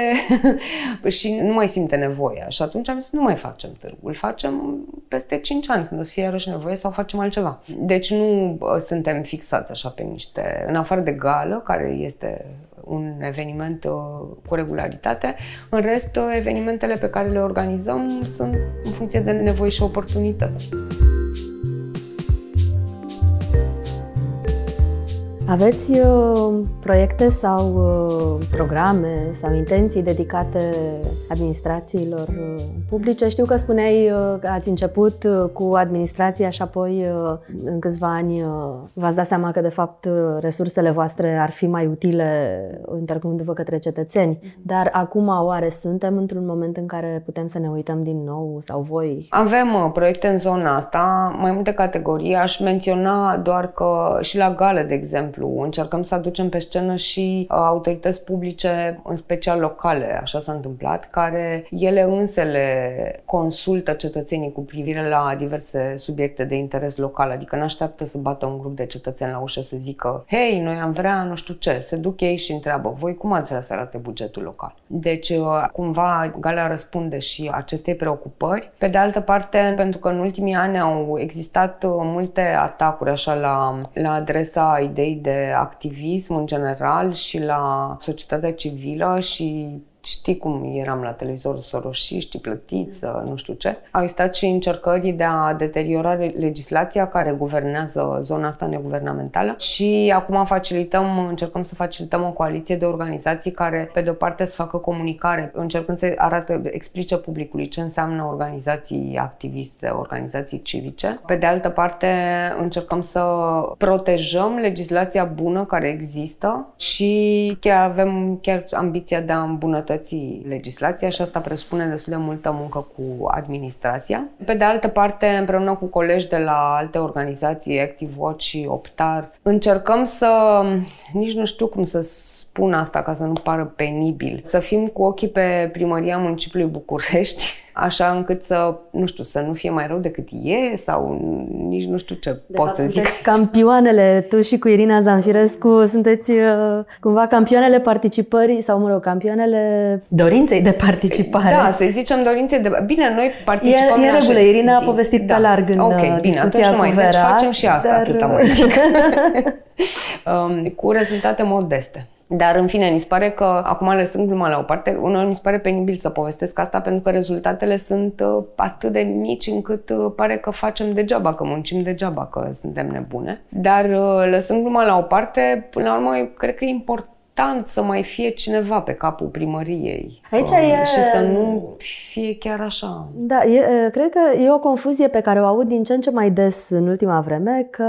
și nu mai simte nevoia. Și atunci am zis nu mai facem târgu, îl facem peste 5 ani când o să fie iarăși nevoie sau facem altceva. Deci nu suntem fixați așa pe niște, în afară de gală, care este un eveniment uh, cu regularitate. În rest, uh, evenimentele pe care le organizăm sunt în funcție de nevoi și oportunități. Aveți uh, proiecte sau uh, programe sau intenții dedicate administrațiilor uh, publice? Știu că spuneai uh, că ați început uh, cu administrația și apoi uh, în câțiva ani uh, v-ați dat seama că de fapt uh, resursele voastre ar fi mai utile intercomându-vă către cetățeni. Dar acum oare suntem într-un moment în care putem să ne uităm din nou sau voi? Avem uh, proiecte în zona asta, mai multe categorii. Aș menționa doar că și la gale, de exemplu, exemplu, încercăm să aducem pe scenă și uh, autorități publice, în special locale, așa s-a întâmplat, care ele însele consultă cetățenii cu privire la diverse subiecte de interes local, adică nu așteaptă să bată un grup de cetățeni la ușă să zică hei, noi am vrea nu știu ce, se duc ei și întreabă voi cum ați vrea să arate bugetul local. Deci, uh, cumva, Galea răspunde și acestei preocupări. Pe de altă parte, pentru că în ultimii ani au existat uh, multe atacuri așa la, la adresa ideii de activism în general și la societatea civilă și știi cum eram la televizor soroșiști, plătiți, nu știu ce. Au existat și încercări de a deteriora legislația care guvernează zona asta neguvernamentală și acum facilităm, încercăm să facilităm o coaliție de organizații care, pe de o parte, să facă comunicare, încercând să arate, explice publicului ce înseamnă organizații activiste, organizații civice. Pe de altă parte, încercăm să protejăm legislația bună care există și chiar avem chiar ambiția de a îmbunătăți îmbunătăți legislația și asta presupune destul de multă muncă cu administrația. Pe de altă parte, împreună cu colegi de la alte organizații, Active Watch și Optar, încercăm să, nici nu știu cum să spun asta ca să nu pară penibil, să fim cu ochii pe primăria municipiului București așa încât să, nu știu, să nu fie mai rău decât e sau nici nu știu ce de pot fapt, să zic. sunteți campioanele, tu și cu Irina Zanfirescu sunteți uh, cumva campioanele participării sau, mă rog, campioanele dorinței de participare. Da, să zicem dorințe de... Bine, noi participăm E, e la regulă, ședințe. Irina a povestit da. pe larg în Ok, uh, bine, discuția atunci nu mai, cu Vera. deci facem și asta dar... atâta mai zic. um, cu rezultate modeste. Dar, în fine, mi se pare că, acum lăsând gluma la o parte, uneori mi se pare penibil să povestesc asta pentru că rezultatele sunt uh, atât de mici încât uh, pare că facem degeaba, că muncim degeaba, că suntem nebune. Dar, uh, lăsând gluma la o parte, până la urmă, eu cred că e important să mai fie cineva pe capul primăriei. Aici Uh, e- Și să nu fie chiar așa. Da, e, cred că e o confuzie pe care o aud din ce în ce mai des în ultima vreme, că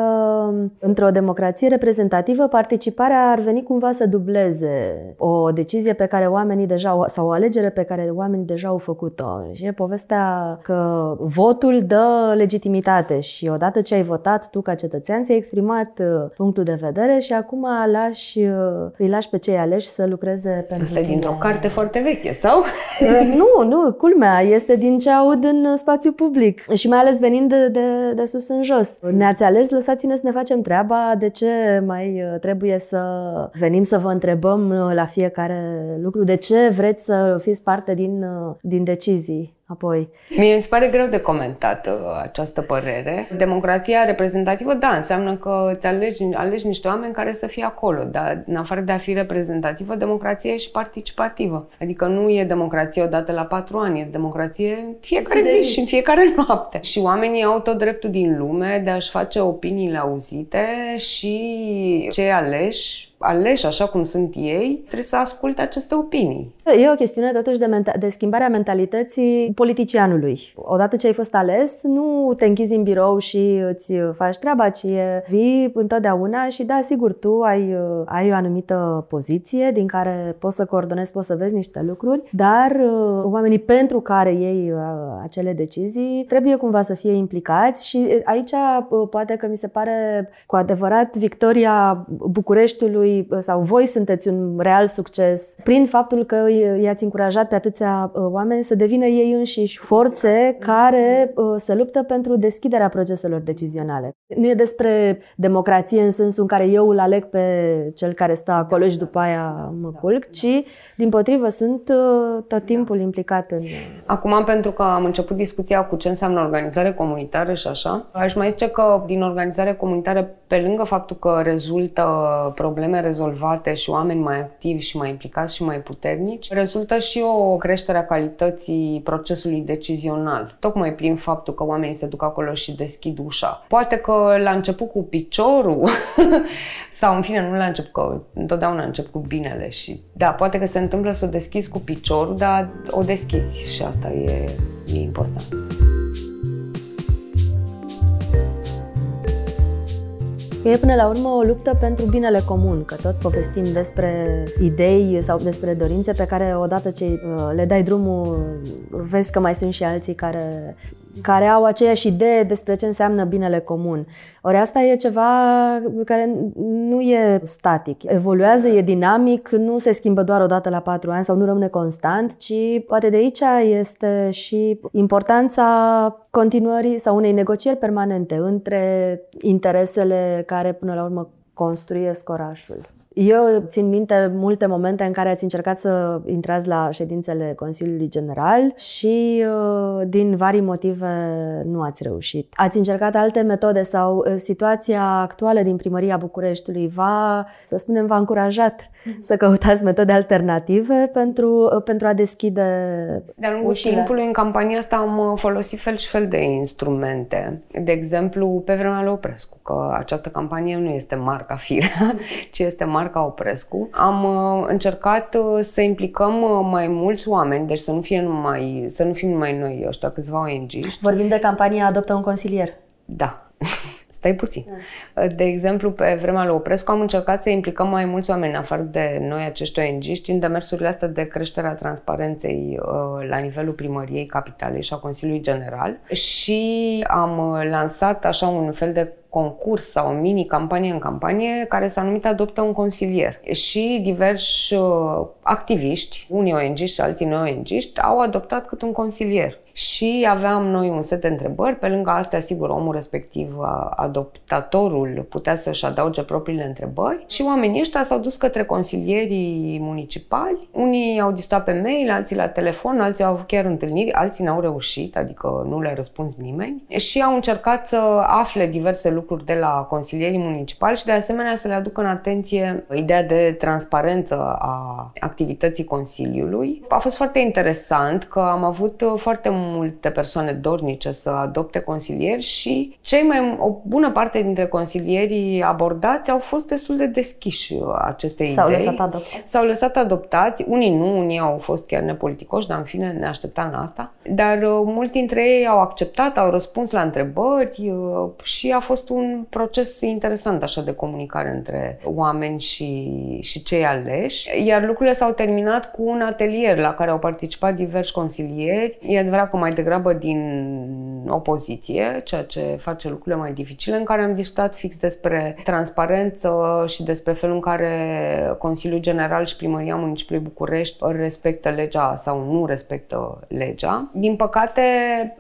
într-o democrație reprezentativă participarea ar veni cumva să dubleze o decizie pe care oamenii deja au, sau o alegere pe care oamenii deja au făcut-o. Și e povestea că votul dă legitimitate și odată ce ai votat tu ca cetățean, ți-ai exprimat uh, punctul de vedere și acum lași, uh, îi lași pe cei aleși să lucreze pentru Asta e tine. dintr-o carte foarte veche, sau? Uh, nu, nu, culmea, este din ce aud în uh, spațiu public și mai ales venind de, de, de sus în jos. Ne-ați ales, lăsați-ne să ne facem treaba, de ce mai uh, trebuie să venim să vă întrebăm uh, la fiecare lucru, de ce vreți să fiți parte din, uh, din decizii apoi. Mie mi se pare greu de comentat uh, această părere. Democrația reprezentativă, da, înseamnă că îți alegi, alegi niște oameni care să fie acolo, dar în afară de a fi reprezentativă, democrația e și participativă. Adică nu e democrație odată la patru ani, e democrație în fiecare Zi de zi zi. și în fiecare noapte. Și oamenii au tot dreptul din lume de a-și face opiniile auzite și cei aleși aleși așa cum sunt ei, trebuie să asculte aceste opinii. E o chestiune totuși de, menta- de schimbarea mentalității politicianului. Odată ce ai fost ales, nu te închizi în birou și îți faci treaba, ci e, vii întotdeauna și da, sigur, tu ai, ai o anumită poziție din care poți să coordonezi, poți să vezi niște lucruri, dar uh, oamenii pentru care iei uh, acele decizii trebuie cumva să fie implicați și uh, aici uh, poate că mi se pare cu adevărat victoria Bucureștiului uh, sau voi sunteți un real succes prin faptul că i- i-ați încurajat pe atâția uh, oameni să devină ei înșiși forțe care uh, se luptă pentru deschiderea proceselor decizionale. Nu e despre democrație în sensul în care eu îl aleg pe cel care stă acolo și după aia mă culc, ci din potrivă sunt uh, tot timpul implicat în... Acum, pentru că am început discuția cu ce înseamnă organizare comunitară și așa, aș mai zice că din organizare comunitară, pe lângă faptul că rezultă probleme rezolvate și oameni mai activi și mai implicați și mai puternici, rezultă și o creștere a calității procesului decizional. Tocmai prin faptul că oamenii se duc acolo și deschid ușa. Poate că la început cu piciorul, sau în fine, nu la început, că întotdeauna încep cu binele și da, poate că se întâmplă să o deschizi cu piciorul, dar o deschizi și asta e, e important. E până la urmă o luptă pentru binele comun, că tot povestim despre idei sau despre dorințe pe care odată ce uh, le dai drumul, vezi că mai sunt și alții care, care au aceeași idee despre ce înseamnă binele comun. Ori asta e ceva care nu e static, evoluează, e dinamic, nu se schimbă doar o dată la patru ani sau nu rămâne constant, ci poate de aici este și importanța continuării sau unei negocieri permanente între interesele care până la urmă construiesc orașul. Eu țin minte multe momente în care ați încercat să intrați la ședințele Consiliului General și uh, din vari motive nu ați reușit. Ați încercat alte metode sau uh, situația actuală din primăria Bucureștiului va, să spunem, v-a încurajat să căutați metode alternative pentru, uh, pentru a deschide De-a lungul ușile. timpului, în campania asta am uh, folosit fel și fel de instrumente. De exemplu, pe vremea lui Oprescu, că această campanie nu este marca Firea, ci este marca Oprescu. Am uh, încercat uh, să implicăm uh, mai mulți oameni, deci să nu, fie numai, să nu fim numai noi ăștia, câțiva ONG-ști. Vorbim de campania Adoptă un consilier. Da. Stai puțin. De exemplu, pe vremea lui Oprescu am încercat să implicăm mai mulți oameni, în afară de noi, acești ONG, în demersurile astea de creștere a transparenței uh, la nivelul primăriei capitalei și a Consiliului General și am uh, lansat așa un fel de concurs sau o mini-campanie în campanie care s-a numit Adoptă un consilier. Și diversi uh, activiști, unii ong și alții non ong au adoptat cât un consilier și aveam noi un set de întrebări. Pe lângă astea, sigur, omul respectiv, adoptatorul, putea să-și adauge propriile întrebări și oamenii ăștia s-au dus către consilierii municipali. Unii au discutat pe mail, alții la telefon, alții au avut chiar întâlniri, alții n-au reușit, adică nu le-a răspuns nimeni și au încercat să afle diverse lucruri de la consilierii municipali și de asemenea să le aducă în atenție ideea de transparență a activității Consiliului. A fost foarte interesant că am avut foarte multe persoane dornice să adopte consilieri și cei mai, o bună parte dintre consilierii abordați au fost destul de deschiși acestei S-au idei. lăsat adoptați. S-au lăsat adoptați, unii nu, unii au fost chiar nepoliticoși, dar în fine ne așteptam la asta. Dar uh, mulți dintre ei au acceptat, au răspuns la întrebări uh, și a fost un proces interesant așa de comunicare între oameni și, și cei aleși. Iar lucrurile s-au terminat cu un atelier la care au participat diversi consilieri. E adevărat că mai degrabă din opoziție, ceea ce face lucrurile mai dificile, în care am discutat fix despre transparență și despre felul în care Consiliul General și Primăria Municipiului București respectă legea sau nu respectă legea. Din păcate,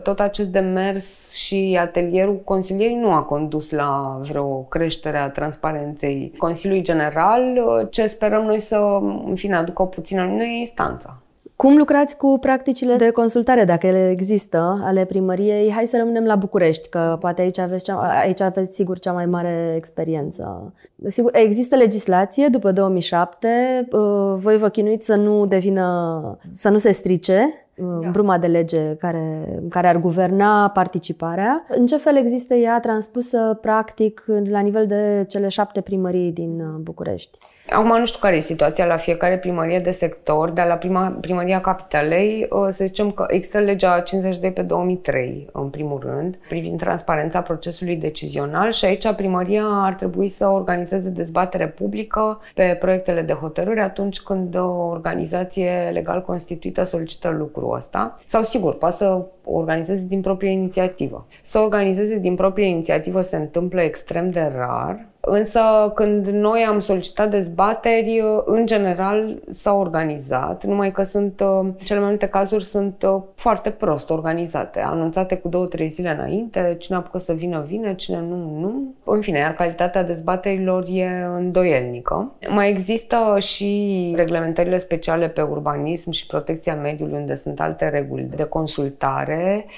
tot acest demers și atelierul consilierii nu a condus la vreo creștere a transparenței Consiliului General, ce sperăm noi să, în fine, aducă o puțină lumină instanța. Cum lucrați cu practicile de consultare, dacă ele există, ale primăriei? Hai să rămânem la București, că poate aici aveți, cea, aici aveți sigur cea mai mare experiență. Sigur, există legislație după 2007, uh, voi vă chinuiți să nu devină, să nu se strice uh, da. bruma de lege care, care ar guverna participarea. În ce fel există ea transpusă practic la nivel de cele șapte primării din uh, București? Acum nu știu care e situația la fiecare primărie de sector, dar la prima, primăria capitalei să zicem că există legea 52 pe 2003, în primul rând, privind transparența procesului decizional și aici primăria ar trebui să organizeze dezbatere publică pe proiectele de hotărâre atunci când o organizație legal constituită solicită lucrul ăsta. Sau sigur, poate să organizeze din proprie inițiativă. Să organizeze din proprie inițiativă se întâmplă extrem de rar, Însă când noi am solicitat dezbateri, în general s-au organizat, numai că sunt, cele mai multe cazuri sunt foarte prost organizate, anunțate cu două, trei zile înainte, cine apucă să vină, vine, cine nu, nu. În fine, iar calitatea dezbaterilor e îndoielnică. Mai există și reglementările speciale pe urbanism și protecția mediului, unde sunt alte reguli de consultare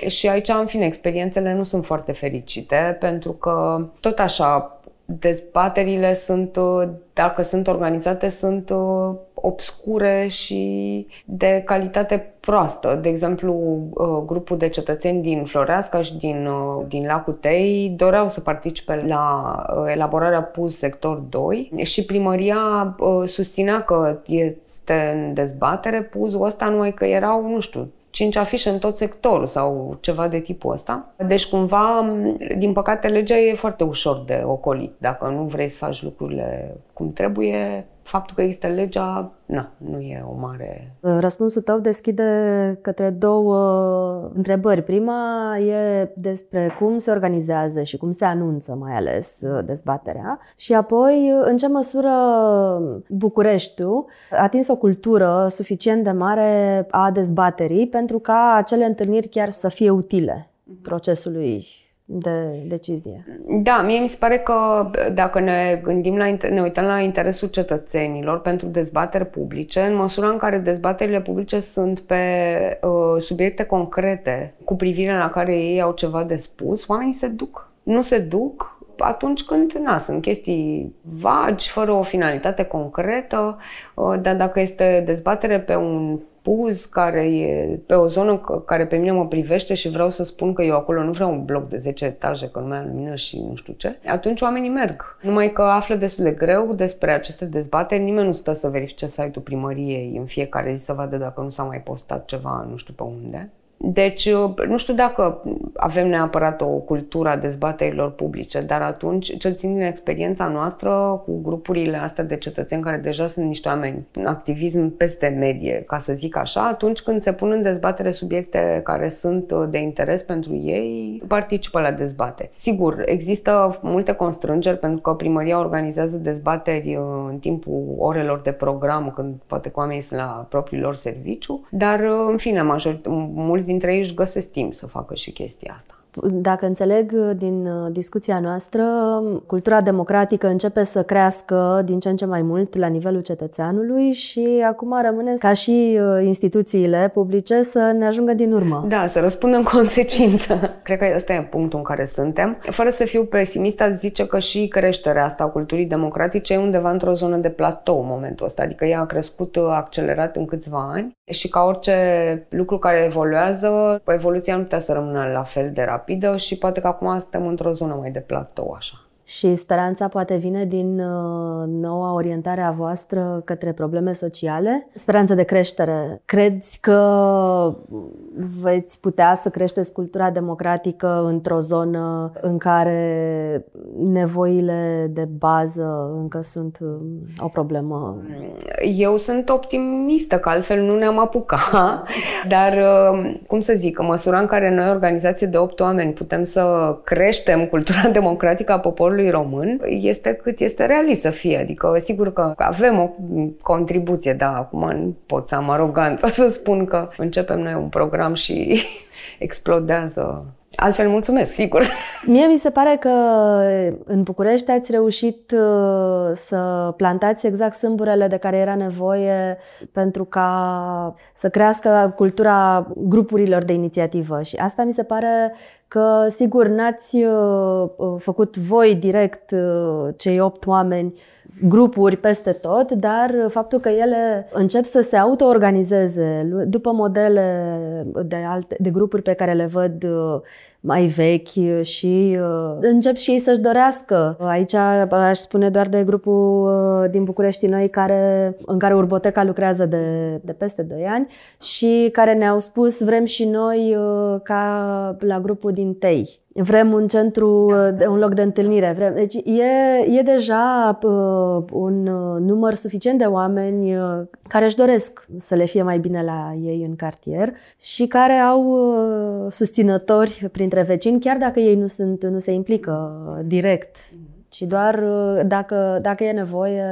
și aici, în fine, experiențele nu sunt foarte fericite, pentru că tot așa dezbaterile sunt, uh, dacă sunt organizate, sunt uh, obscure și de calitate proastă. De exemplu, uh, grupul de cetățeni din Floreasca și din, din Lacul Tei doreau să participe la elaborarea PUS sector 2 și primăria susținea că este în dezbatere PUS-ul ăsta, numai că erau, nu știu, cinci afișe în tot sectorul sau ceva de tipul ăsta. Deci, cumva, din păcate, legea e foarte ușor de ocolit. Dacă nu vrei să faci lucrurile cum trebuie, faptul că există legea, na, nu e o mare... Răspunsul tău deschide către două întrebări. Prima e despre cum se organizează și cum se anunță mai ales uh, dezbaterea și apoi în ce măsură Bucureștiul a atins o cultură suficient de mare a dezbaterii pentru ca acele întâlniri chiar să fie utile mhm. procesului de decizie. Da, mie mi se pare că dacă ne gândim la, ne uităm la interesul cetățenilor pentru dezbateri publice, în măsura în care dezbaterile publice sunt pe uh, subiecte concrete cu privire la care ei au ceva de spus, oamenii se duc. Nu se duc atunci când na, sunt chestii vagi, fără o finalitate concretă, uh, dar dacă este dezbatere pe un puz care e pe o zonă care pe mine mă privește și vreau să spun că eu acolo nu vreau un bloc de 10 etaje, că nu mai am lumină și nu știu ce, atunci oamenii merg. Numai că află destul de greu despre aceste dezbateri, nimeni nu stă să verifice site-ul primăriei în fiecare zi să vadă dacă nu s-a mai postat ceva nu știu pe unde. Deci, uh, nu știu dacă avem neapărat o cultură a dezbaterilor publice, dar atunci, cel țin din experiența noastră cu grupurile astea de cetățeni care deja sunt niște oameni, un activism peste medie, ca să zic așa, atunci când se pun în dezbatere subiecte care sunt uh, de interes pentru ei, participă la dezbatere. Sigur, există multe constrângeri pentru că primăria organizează dezbateri uh, în timpul orelor de program, când poate că oamenii sunt la propriul lor serviciu, dar, în fine, major, mulți dintre ei își găsesc timp să facă și chestia asta. Dacă înțeleg uh, din uh, discuția noastră, cultura democratică începe să crească din ce în ce mai mult la nivelul cetățeanului și acum rămâne ca și uh, instituțiile publice să ne ajungă din urmă. Da, să răspundă în consecință. Cred că ăsta e punctul în care suntem. Fără să fiu pesimist, aș zice că și creșterea asta a culturii democratice e undeva într-o zonă de platou în momentul ăsta, adică ea a crescut accelerat în câțiva ani și ca orice lucru care evoluează, evoluția nu putea să rămână la fel de rapid rapidă și poate că acum suntem într-o zonă mai de platou așa. Și speranța poate vine din uh, noua orientare a voastră către probleme sociale? Speranță de creștere. Crezi că veți putea să creșteți cultura democratică într-o zonă în care nevoile de bază încă sunt uh, o problemă? Eu sunt optimistă, că altfel nu ne-am apucat, dar uh, cum să zic, în măsura în care noi, organizație de 8 oameni, putem să creștem cultura democratică a poporului poporului român este cât este realist să fie. Adică, sigur că avem o contribuție, da, acum nu pot să am aroganță să spun că începem noi un program și explodează Altfel mulțumesc, sigur. Mie mi se pare că în București ați reușit uh, să plantați exact sâmburele de care era nevoie pentru ca să crească cultura grupurilor de inițiativă. Și asta mi se pare că, sigur, n-ați uh, uh, făcut voi direct cei opt oameni grupuri peste tot, dar faptul că ele încep să se auto-organizeze după modele de, alte, de grupuri pe care le văd uh, mai vechi și uh, încep și ei să-și dorească. Aici aș spune doar de grupul uh, din București Noi care, în care Urboteca lucrează de, de peste 2 ani și care ne-au spus vrem și noi ca la grupul din Tei Vrem un centru, un loc de întâlnire. Vrem... Deci e, e deja uh, un uh, număr suficient de oameni uh, care își doresc să le fie mai bine la ei în cartier și care au uh, susținători printre vecini, chiar dacă ei nu, sunt, nu se implică direct ci doar uh, dacă, dacă e nevoie,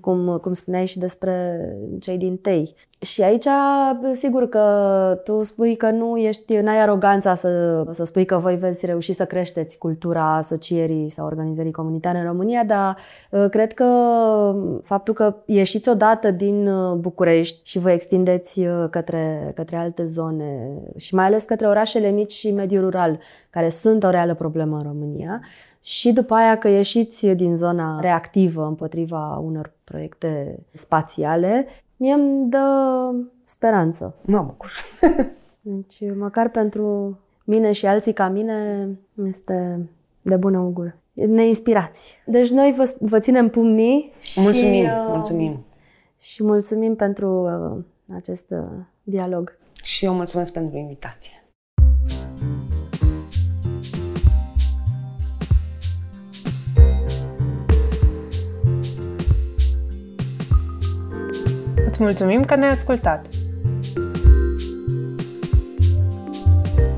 cum, cum spuneai și despre cei din tei. Și aici, sigur că tu spui că nu ești, n-ai aroganța să, să spui că voi veți reuși să creșteți cultura asocierii sau organizării comunitare în România, dar uh, cred că faptul că ieșiți odată din uh, București și vă extindeți către, către alte zone și mai ales către orașele mici și mediul rural, care sunt o reală problemă în România, și după aia că ieșiți din zona reactivă împotriva unor proiecte spațiale, mie îmi dă speranță. Mă bucur. deci, măcar pentru mine și alții ca mine, este de bună augur. Ne inspirați. Deci noi vă, vă ținem pumnii și... Mulțumim, uh, mulțumim. Și mulțumim pentru uh, acest uh, dialog. Și eu mulțumesc pentru invitație. Îți mulțumim că ne-ai ascultat!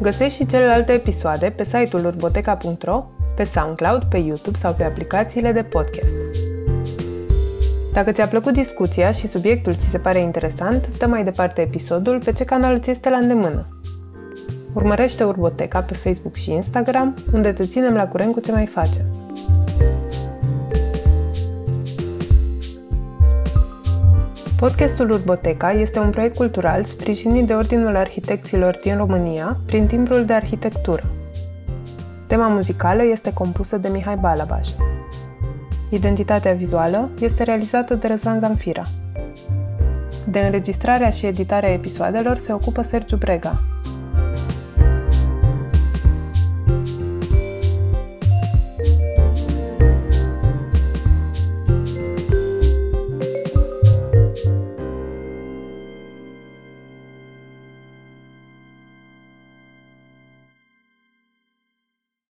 Găsești și celelalte episoade pe site-ul urboteca.ro, pe SoundCloud, pe YouTube sau pe aplicațiile de podcast. Dacă ți-a plăcut discuția și subiectul ți se pare interesant, dă mai departe episodul pe ce canal ți este la îndemână. Urmărește Urboteca pe Facebook și Instagram, unde te ținem la curent cu ce mai facem. Podcastul Urboteca este un proiect cultural sprijinit de Ordinul Arhitecților din România prin timbrul de arhitectură. Tema muzicală este compusă de Mihai Balabaș. Identitatea vizuală este realizată de Răzvan Zamfira. De înregistrarea și editarea episoadelor se ocupă Sergiu Brega,